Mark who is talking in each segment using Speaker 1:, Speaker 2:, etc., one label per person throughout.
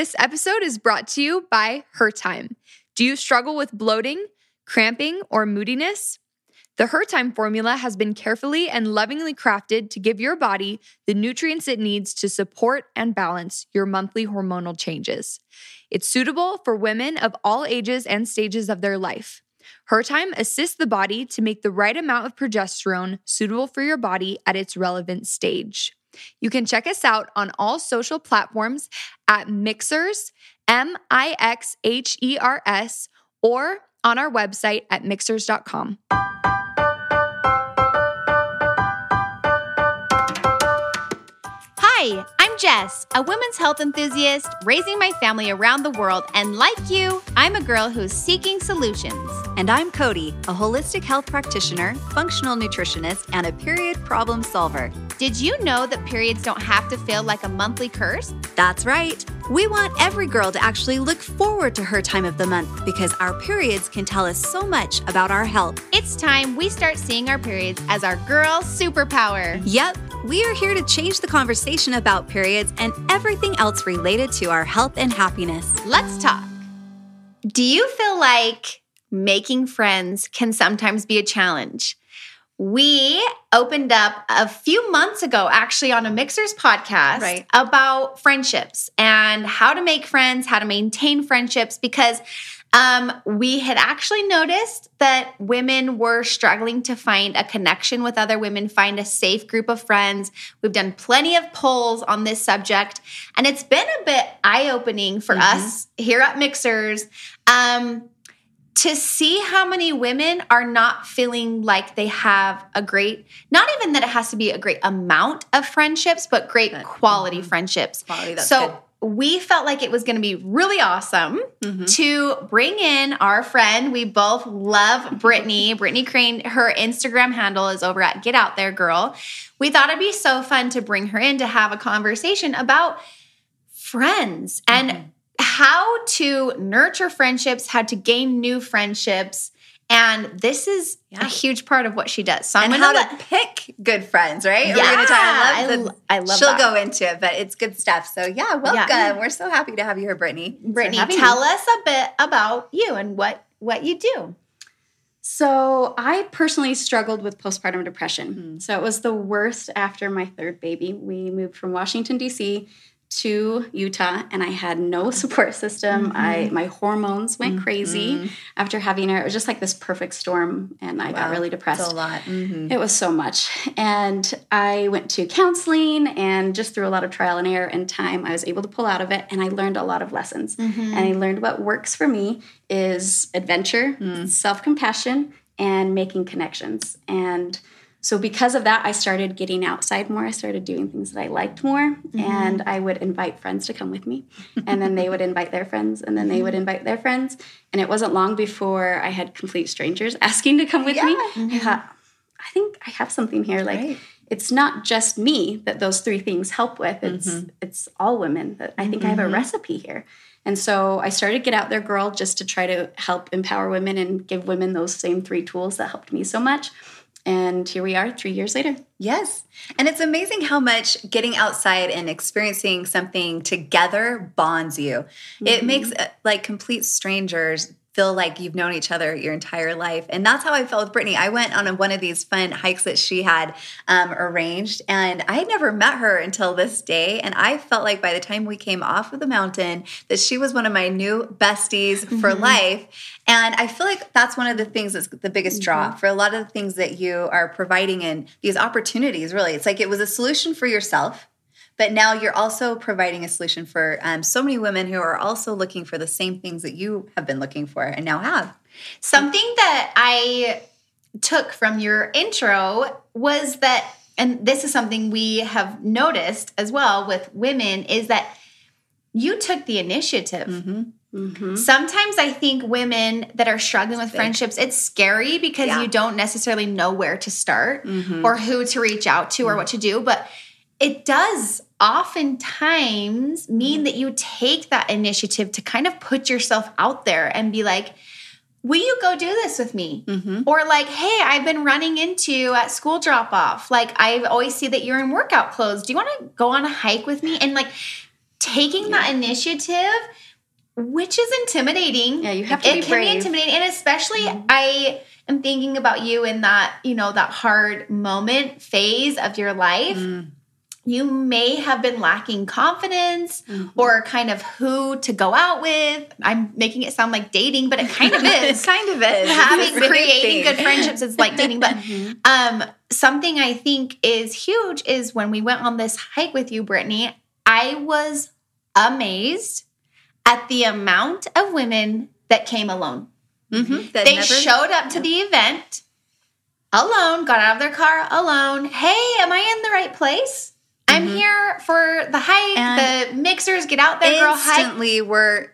Speaker 1: This episode is brought to you by Her Time. Do you struggle with bloating, cramping, or moodiness? The Her Time formula has been carefully and lovingly crafted to give your body the nutrients it needs to support and balance your monthly hormonal changes. It's suitable for women of all ages and stages of their life. Her Time assists the body to make the right amount of progesterone suitable for your body at its relevant stage. You can check us out on all social platforms at Mixhers, M I X H E R S, or on our website at mixhers.com.
Speaker 2: Hi, Jess, a women's health enthusiast raising my family around the world. And like you, I'm a girl who's seeking solutions.
Speaker 3: And I'm Cody, a holistic health practitioner, functional nutritionist, and a period problem solver.
Speaker 2: Did you know that periods don't have to feel like a monthly curse?
Speaker 3: That's right. We want every girl to actually look forward to her time of the month because our periods can tell us so much about our health.
Speaker 2: It's time we start seeing our periods as our girl superpower.
Speaker 3: Yep, we are here to change the conversation about periods and everything else related to our health and happiness.
Speaker 2: Let's talk. Do you feel like making friends can sometimes be a challenge? We opened up a few months ago, actually, on a Mixhers podcast
Speaker 3: Right.
Speaker 2: about friendships and how to make friends, how to maintain friendships, because um, we had actually noticed that women were struggling to find a connection with other women, find a safe group of friends. We've done plenty of polls on this subject, and it's been a bit eye opening for us here at Mixhers. Um, to see how many women are not feeling like they have a great, not even that it has to be a great amount of friendships, but great quality friendships.
Speaker 3: Quality, that's
Speaker 2: so
Speaker 3: good.
Speaker 2: We felt like it was going to be really awesome mm-hmm. to bring in our friend. We both love Brittany. Brittany Crane, her Instagram handle is over at Get Out There Girl. We thought it'd be so fun to bring her in to have a conversation about friends and mm-hmm. how to nurture friendships, how to gain new friendships. And this is a huge part of what she does. So I'm
Speaker 3: and
Speaker 2: gonna
Speaker 3: how
Speaker 2: let,
Speaker 3: to pick good friends, right?
Speaker 2: Yeah,
Speaker 3: We're gonna talk. I
Speaker 2: I
Speaker 3: love.
Speaker 2: lo-
Speaker 3: the-
Speaker 2: I love
Speaker 3: She'll
Speaker 2: that.
Speaker 3: go into it, but it's good stuff. So yeah, welcome.
Speaker 2: Yeah.
Speaker 3: We're so happy to have you here, Brittany.
Speaker 2: Brittany,
Speaker 3: having
Speaker 2: tell
Speaker 3: me.
Speaker 2: us a bit about you and what what you do.
Speaker 4: So, I personally struggled with postpartum depression.
Speaker 3: Hmm.
Speaker 4: So, it was the worst after my third baby. We moved from Washington D.C. to Utah and I had no support system. I
Speaker 3: Mm-hmm.
Speaker 4: my hormones went crazy after having her. It was just like this perfect storm and I got really depressed.
Speaker 3: A lot. Mhm.
Speaker 4: It was so much. And I went to counseling and just through a lot of trial and error and time, I was able to pull out of it and I learned a lot of lessons. And I learned what works for me is adventure, self compassion, and making connections. And so, because of that, I started getting outside more. I started doing things that I liked more. Mm-hmm. And I would invite friends to come with me. And then they would invite their friends. And then they would mm-hmm. invite their friends. And it wasn't long before I had complete strangers asking to come with me. I mm-hmm. thought, I think I have something here. Like
Speaker 3: Right.
Speaker 4: it's not just me that those three things help with. It's it's all women. That I think I have a recipe here. And so I started Get Out There Girl just to try to help empower women and give women those same three tools that helped me so much. And here we are, three years later.
Speaker 3: Yes. And it's amazing how much getting outside and experiencing something together bonds you. It makes uh, like complete strangers feel like you've known each other your entire life. And that's how I felt with Brittany. I went on one of these fun hikes that she had um, arranged, and I had never met her until this day. And I felt like by the time we came off of the mountain, that she was one of my new besties for life. And I feel like that's one of the things that's the biggest draw for a lot of the things that you are providing in these opportunities, really. It's like it was a solution for yourself. But now you're also providing a solution for um, so many women who are also looking for the same things that you have been looking for and now have.
Speaker 2: Something that I took from your intro was that, and this is something we have noticed as well with women, is that you took the initiative.
Speaker 4: Mm-hmm.
Speaker 2: Sometimes I think women that are struggling with friendships, it's scary because
Speaker 3: Yeah.
Speaker 2: you don't necessarily know where to start
Speaker 3: Mhm.
Speaker 2: or who to reach out to or what to do. But it does oftentimes mean that you take that initiative to kind of put yourself out there and be like, Will you go do this with me?
Speaker 3: Mhm.
Speaker 2: Or like, hey, I've been running into at school drop off. Like, I always see that you're in workout clothes. Do you want to go on a hike with me? And like, taking that initiative, which is intimidating.
Speaker 4: Yeah, you have to
Speaker 2: it
Speaker 4: be
Speaker 2: can be intimidating, and especially I am thinking about you in that you know that hard moment phase of your life.
Speaker 3: Mm.
Speaker 2: You may have been lacking confidence
Speaker 4: Mm-hmm.
Speaker 2: or kind of who to go out with. I'm making it sound like dating, but it kind of is.
Speaker 3: It kind of is.
Speaker 2: having
Speaker 3: It's the same
Speaker 2: creating good friendships is like dating but
Speaker 4: Mm-hmm.
Speaker 2: um something i think is huge is when we went on this hike with you brittany i was amazed at the amount of women that came alone
Speaker 3: Mhm. That
Speaker 2: they
Speaker 3: never-
Speaker 2: showed up to the event alone got out of their car alone hey am i in the right place i'm here for the hike
Speaker 3: And
Speaker 2: the mixhers get out there girl hike
Speaker 3: instantly we're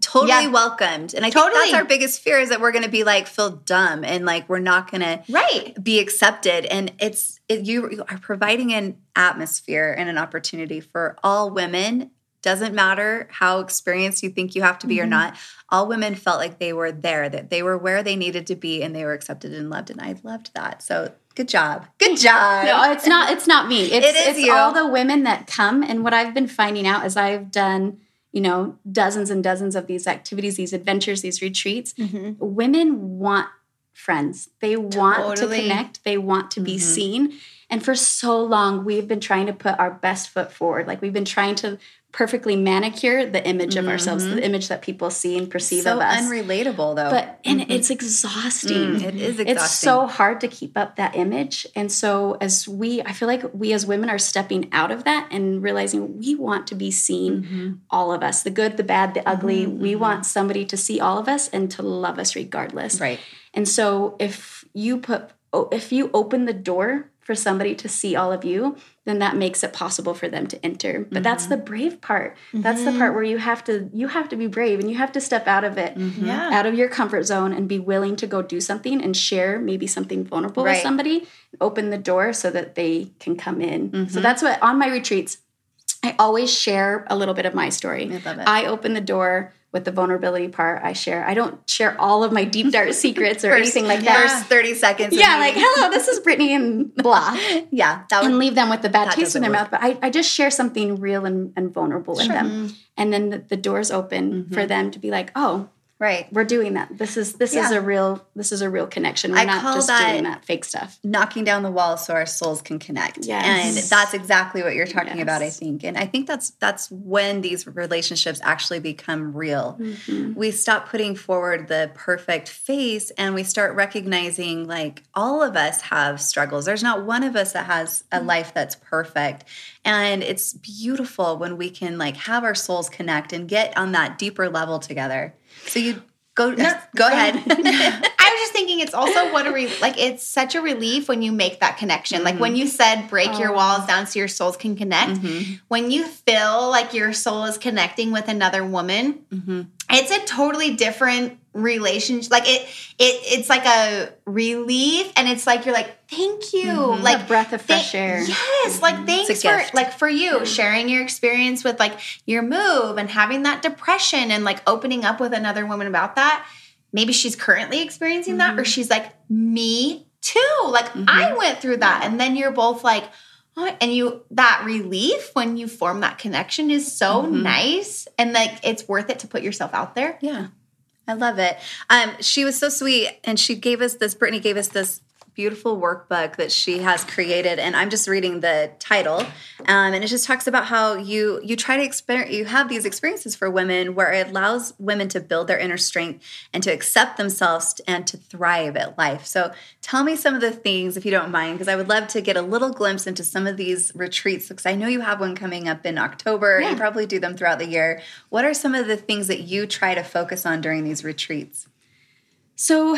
Speaker 3: totally
Speaker 2: Yeah.
Speaker 3: welcomed. And I think
Speaker 2: Totally.
Speaker 3: that's our biggest fear is that we're going to be like feel dumb and like we're not going to
Speaker 2: right
Speaker 3: be accepted. And it's it, you, you are providing an atmosphere and an opportunity for all women. Doesn't matter how experienced you think you have to be
Speaker 2: Mm-hmm.
Speaker 3: or not. All women felt like they were there, that they were where they needed to be, and they were accepted and loved. And I loved that. So good job, good job.
Speaker 4: No, it's not. It's not me. It's,
Speaker 3: It is
Speaker 4: it's all the women that come. And what I've been finding out is I've done, you know, dozens and dozens of these activities, these adventures, these retreats. Mm-hmm. Women want friends. They want to connect. They want to be mm-hmm. seen. And for so long, we've been trying to put our best foot forward. Like we've been trying to perfectly manicure the image of ourselves, the image that people see and perceive
Speaker 3: so
Speaker 4: of us.
Speaker 3: unrelatable though.
Speaker 4: But and it's exhausting.
Speaker 3: Mm, it is exhausting.
Speaker 4: It's so hard to keep up that image. And so as we I feel like we as women are stepping out of that and realizing we want to be seen
Speaker 3: Mm-hmm.
Speaker 4: all of us, the good, the bad, the ugly. We want somebody to see all of us and to love us regardless.
Speaker 3: right.
Speaker 4: And so if you put oh, if you open the door for somebody to see all of you, then that makes it possible for them to enter. But that's
Speaker 3: Mm-hmm.
Speaker 4: the brave part. That's the part where you have to you have to be brave and you have to step out of it,
Speaker 3: Mm-hmm.
Speaker 2: Yeah.
Speaker 4: out of your comfort zone and be willing to go do something and share maybe something vulnerable
Speaker 3: Right.
Speaker 4: with somebody, open the door so that they can come in.
Speaker 3: Mm-hmm.
Speaker 4: So that's what on my retreats I always share a little bit of my story.
Speaker 3: I love it.
Speaker 4: I open the door with the vulnerability part. I share. I don't share all of my deep dark secrets or
Speaker 3: First-
Speaker 4: anything like that.
Speaker 3: First 30 seconds.
Speaker 4: Yeah, like hello, this is Brittany and blah,
Speaker 3: yeah, that
Speaker 4: and leave them with the bad taste in their
Speaker 3: doesn't
Speaker 4: mouth. But I, I just share something real and, and vulnerable with them, mm-hmm. and then the, the doors open for mm-hmm. them to be like, oh,
Speaker 3: right.
Speaker 4: we're doing that. This is this is a real this is a real connection. We're
Speaker 3: I
Speaker 4: not just
Speaker 3: that-
Speaker 4: doing that fake stuff.
Speaker 3: knocking down the wall so our souls can connect.
Speaker 4: Yes.
Speaker 3: And that's exactly what you're talking
Speaker 4: Yes.
Speaker 3: about, I think. And I think that's that's when these relationships actually become real.
Speaker 4: Mm-hmm.
Speaker 3: We stop putting forward the perfect face and we start recognizing like all of us have struggles. There's not one of us that has
Speaker 4: Mm-hmm.
Speaker 3: a life that's perfect. And it's beautiful when we can like have our souls connect and get on that deeper level together. So you go go ahead.
Speaker 2: I was just thinking it's also what a re- like it's such a relief when you make that connection. Like
Speaker 3: Mm-hmm.
Speaker 2: when you said break your
Speaker 4: Oh.
Speaker 2: walls down so your souls can connect.
Speaker 3: Mm-hmm.
Speaker 2: When you feel like your soul is connecting with another woman,
Speaker 3: Mm-hmm.
Speaker 2: It's a totally different relationship. Like it it it's like a relief and it's like you're like thank you.
Speaker 3: Mm-hmm.
Speaker 2: Like
Speaker 4: a breath of fresh
Speaker 2: Thank-
Speaker 4: air.
Speaker 2: Yes, like thanks for like for you sharing your experience with like your move and having that depression and like opening up with another woman about that. Maybe she's currently experiencing that
Speaker 3: Mm-hmm.
Speaker 2: or she's like me too. Like I went through that and then you're both like and you that relief when you form that connection is so
Speaker 3: Mm-hmm.
Speaker 2: nice and like it's worth it to put yourself out there.
Speaker 3: Yeah. I love it. Um, she was so sweet and she gave us this, Brittany gave us this beautiful workbook that she has created and i'm just reading the title um, and it just talks about how you you try to experience you have these experiences for women where it allows women to build their inner strength and to accept themselves and to thrive at life. So tell me some of the things if you don't mind because i would love to get a little glimpse into some of these retreats because i know you have one coming up in october. You probably do them throughout the year. What are some of the things that you try to focus on during these retreats?
Speaker 4: So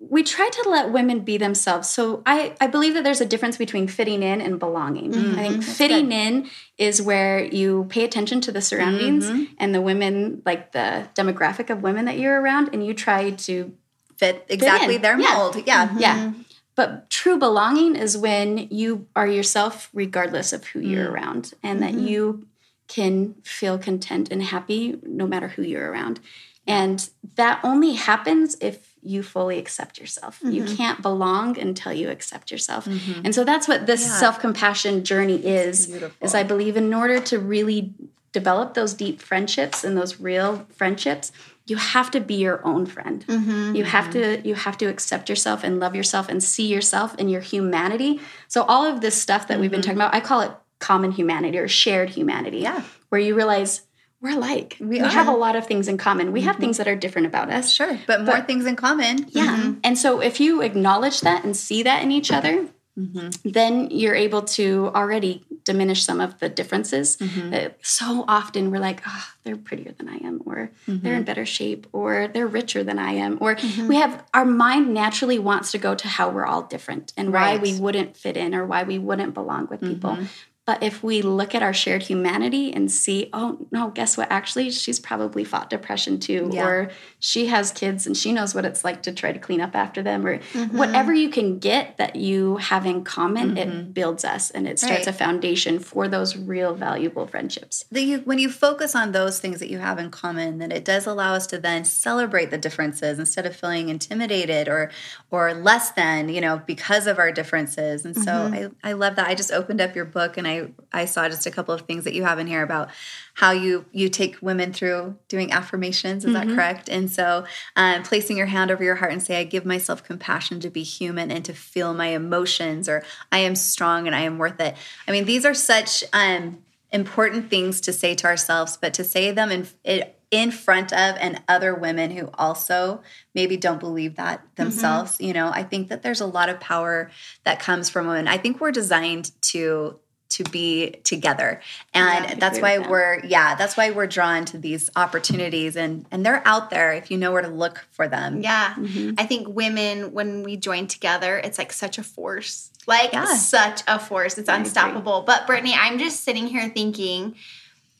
Speaker 4: we try to let women be themselves. So I, I believe that there's a difference between fitting in and belonging. I think fitting in is where you pay attention to the surroundings and the women, like the demographic of women that you're around, and you try to
Speaker 3: fit exactly
Speaker 4: in.
Speaker 3: their
Speaker 4: Yeah.
Speaker 3: mold yeah
Speaker 4: Yeah. But true belonging is when you are yourself regardless of who you're around and that you can feel content and happy no matter who you're around. And that only happens if you fully accept yourself. You mm-hmm. can't belong until you accept yourself. Mm-hmm. And so that's what this
Speaker 3: Yeah.
Speaker 4: self-compassion journey is.
Speaker 3: Beautiful.
Speaker 4: Is I believe in order to really develop those deep friendships and those real friendships, you have to be your own friend.
Speaker 2: Mm-hmm.
Speaker 4: You have mm-hmm. to you have to accept yourself and love yourself and see yourself and your humanity. So all of this stuff that we've been talking about, I call it common humanity or shared humanity.
Speaker 3: Yeah.
Speaker 4: Where you realize we're alike.
Speaker 3: We
Speaker 4: We, have a lot of things in common. We have mm-hmm. things that are different about us.
Speaker 3: Sure, but more
Speaker 4: But-
Speaker 3: things in common.
Speaker 4: Yeah. Mm-hmm. And so if you acknowledge that and see that in each other, mm-hmm. then you're able to already diminish some of the differences. Uh, so often we're like, oh, they're prettier than I am, or they're in better shape, or they're richer than I am, or we have our mind naturally wants to go to how we're all different and why we wouldn't fit in or why we wouldn't belong with people. But if we look at our shared humanity and see, oh no, guess what? Actually, she's probably fought depression too,
Speaker 3: Yeah.
Speaker 4: or she has kids and she knows what it's like to try to clean up after them, or mm-hmm. whatever you can get that you have in common, it mm-hmm. builds us and it starts
Speaker 3: Right.
Speaker 4: a foundation for those real valuable friendships.
Speaker 3: that you when you focus on those things that you have in common then it does allow us to then celebrate the differences instead of feeling intimidated or or less than you know because of our differences and so mm-hmm. I, I love that i just opened up your book and i i saw just a couple of things that you have in here about how you you take women through doing affirmations is that correct and so um, placing your hand over your heart and say i give myself compassion to be human and to feel my emotions or i am strong and i am worth it i mean these are such um important things to say to ourselves, but to say them in it in front of and other women who also maybe don't believe that themselves. You know, I think that there's a lot of power that comes from women. I think we're designed to to be together and
Speaker 4: Yeah,
Speaker 3: that's why we're yeah that's why we're drawn to these opportunities and and they're out there if you know where to look for them
Speaker 2: Yeah.
Speaker 4: Mm-hmm.
Speaker 2: I think women, when we join together, it's like such a force. Like
Speaker 3: Yeah.
Speaker 2: such a force. It's
Speaker 4: I agree.
Speaker 2: unstoppable. But Brittany, I'm just sitting here thinking,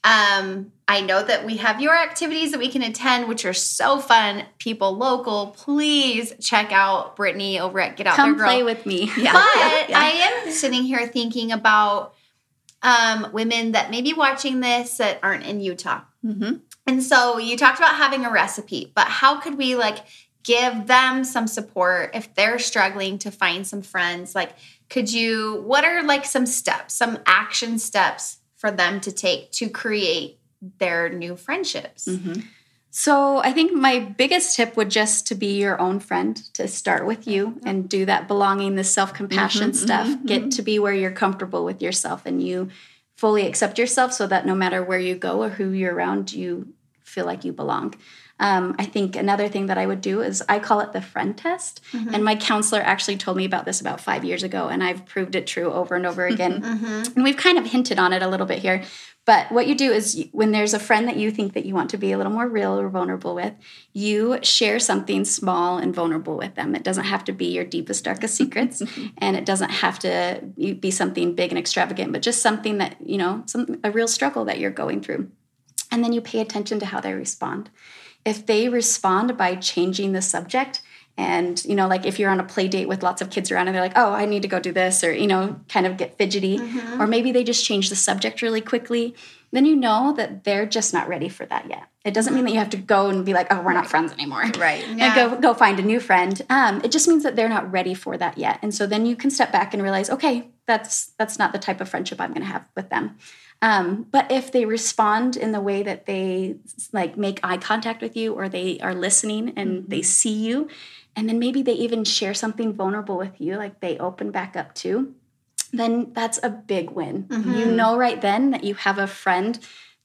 Speaker 2: um, I know that we have your activities that we can attend, which are so fun. People local, please check out Brittany over at Get Out
Speaker 4: Come
Speaker 2: There Girl.
Speaker 4: play with me.
Speaker 3: Yeah.
Speaker 2: But
Speaker 3: Yeah.
Speaker 2: I am sitting here thinking about um, women that may be watching this that aren't in Utah.
Speaker 3: Mhm.
Speaker 2: And so you talked about having a recipe, but how could we like give them some support if they're struggling to find some friends? Like, could you, what are like some steps, some action steps for them to take to create their new friendships?
Speaker 4: So I think my biggest tip would just to be your own friend, to start with you and do that belonging, the self-compassion mm-hmm, stuff. Mm-hmm, Get mm-hmm. to be where you're comfortable with yourself and you fully accept yourself so that no matter where you go or who you're around, you feel like you belong. Um, I think another thing that I would do is I call it the friend test. And my counselor actually told me about this about five years ago, and I've proved it true over and over again. And we've kind of hinted on it a little bit here. But what you do is when there's a friend that you think that you want to be a little more real or vulnerable with, you share something small and vulnerable with them. It doesn't have to be your deepest, darkest secrets, and it doesn't have to be something big and extravagant, but just something that, you know, some a real struggle that you're going through. And then you pay attention to how they respond. If they respond by changing the subject, and you know, like if you're on a play date with lots of kids around and they're like, "Oh, I need to go do this," or you know, kind of get fidgety, or maybe they just change the subject really quickly, then you know that they're just not ready for that yet. It doesn't mean that you have to go and be like, "Oh, we're not friends anymore."
Speaker 3: right
Speaker 2: Yeah.
Speaker 4: and go go find a new friend. Um, it just means that they're not ready for that yet, and so then you can step back and realize, okay, that's that's not the type of friendship I'm going to have with them. Um, but if they respond in the way that they like make eye contact with you, or they are listening and they see you, and then maybe they even share something vulnerable with you, like they open back up to, then that's a big win. You know right then that you have a friend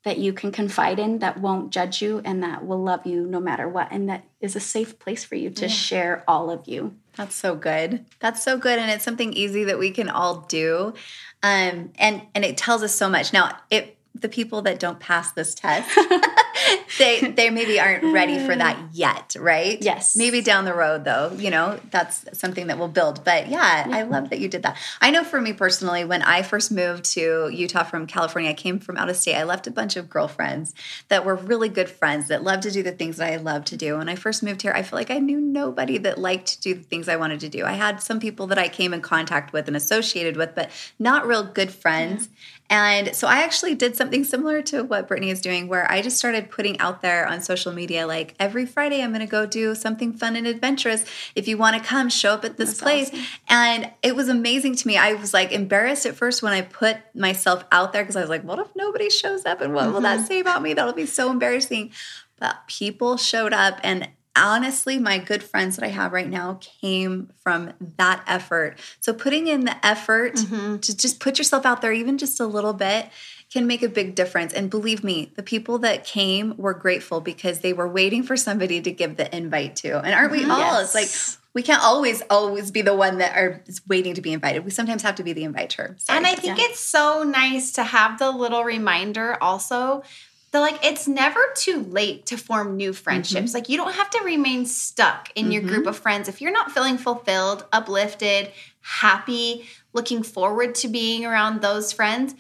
Speaker 4: that you can confide in that won't judge you and that will love you no matter what and that is a safe place for you to share all of you.
Speaker 3: That's so good. That's so good, and it's something easy that we can all do, um, and and it tells us so much. Now, it the people that don't pass this test, they they maybe aren't ready for that yet, right?
Speaker 4: Yes.
Speaker 3: Maybe down the road, though, you know, that's something that will build. But yeah, I love that you did that. I know for me personally, when I first moved to Utah from California, I came from out of state. I left a bunch of girlfriends that were really good friends that loved to do the things that I love to do. When I first moved here, I feel like I knew nobody that liked to do the things I wanted to do. I had some people that I came in contact with and associated with, but not real good friends. And so I actually did something similar to what Brittany is doing, where I just started putting out there on social media, like every Friday, I'm going to go do something fun and adventurous. If you want to come, show up at this
Speaker 4: That's
Speaker 3: place.
Speaker 4: awesome.
Speaker 3: And it was amazing to me. I was like embarrassed at first when I put myself out there because I was like, what if nobody shows up and what will that mm-hmm. say about me? That'll be so embarrassing. But people showed up and honestly my good friends that i have right now came from that effort. So putting in the effort mm-hmm. to just put yourself out there even just a little bit can make a big difference. And believe me the people that came were grateful because they were waiting for somebody to give the invite to. And aren't we mm-hmm. all? It's like we can't always always be the one that are is waiting to be invited. We sometimes have to be the inviter. Sorry.
Speaker 2: And I think
Speaker 4: Yeah.
Speaker 2: it's so nice to have the little reminder also that like it's never too late to form new friendships. Mm-hmm. Like you don't have to remain stuck in your group mm-hmm. of friends if you're not feeling fulfilled, uplifted, happy, looking forward to being around those friends.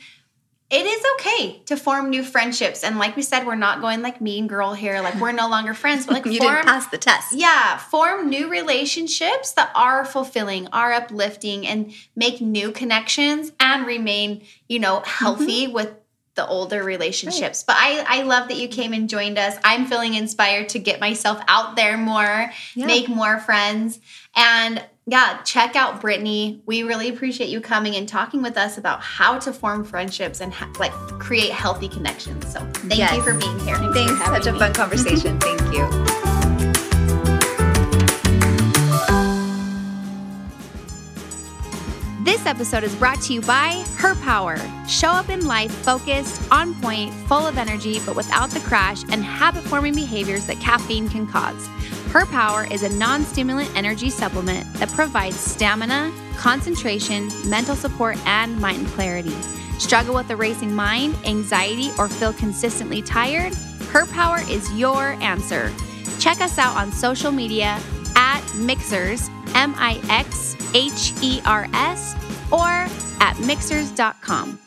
Speaker 2: It is okay to form new friendships. And like we said, we're not going like mean girl here, like we're no longer friends, but like
Speaker 3: you
Speaker 2: form
Speaker 3: didn't pass the test
Speaker 2: yeah, form new relationships that are fulfilling, are uplifting, and make new connections and remain, you know, healthy mm-hmm. with the older relationships. But I, I love that you came and joined us. I'm feeling inspired to get myself out there more,
Speaker 3: Yeah.
Speaker 2: make more friends. And yeah, check out Brittany. We really appreciate you coming and talking with us about how to form friendships and ha- like create healthy connections. So thank
Speaker 3: Yes.
Speaker 2: you for being here.
Speaker 3: thanks
Speaker 4: for
Speaker 3: such a
Speaker 4: me.
Speaker 3: fun conversation thank you
Speaker 1: This episode is brought to you by Her Power. Show up in life focused, on point, full of energy, but without the crash and habit forming behaviors that caffeine can cause. Her Power is a non stimulant energy supplement that provides stamina, concentration, mental support, and mind clarity. Struggle with a racing mind, anxiety, or feel consistently tired? Her Power is your answer. Check us out on social media at Mixhers, M I X H E R S, or at mixhers.com.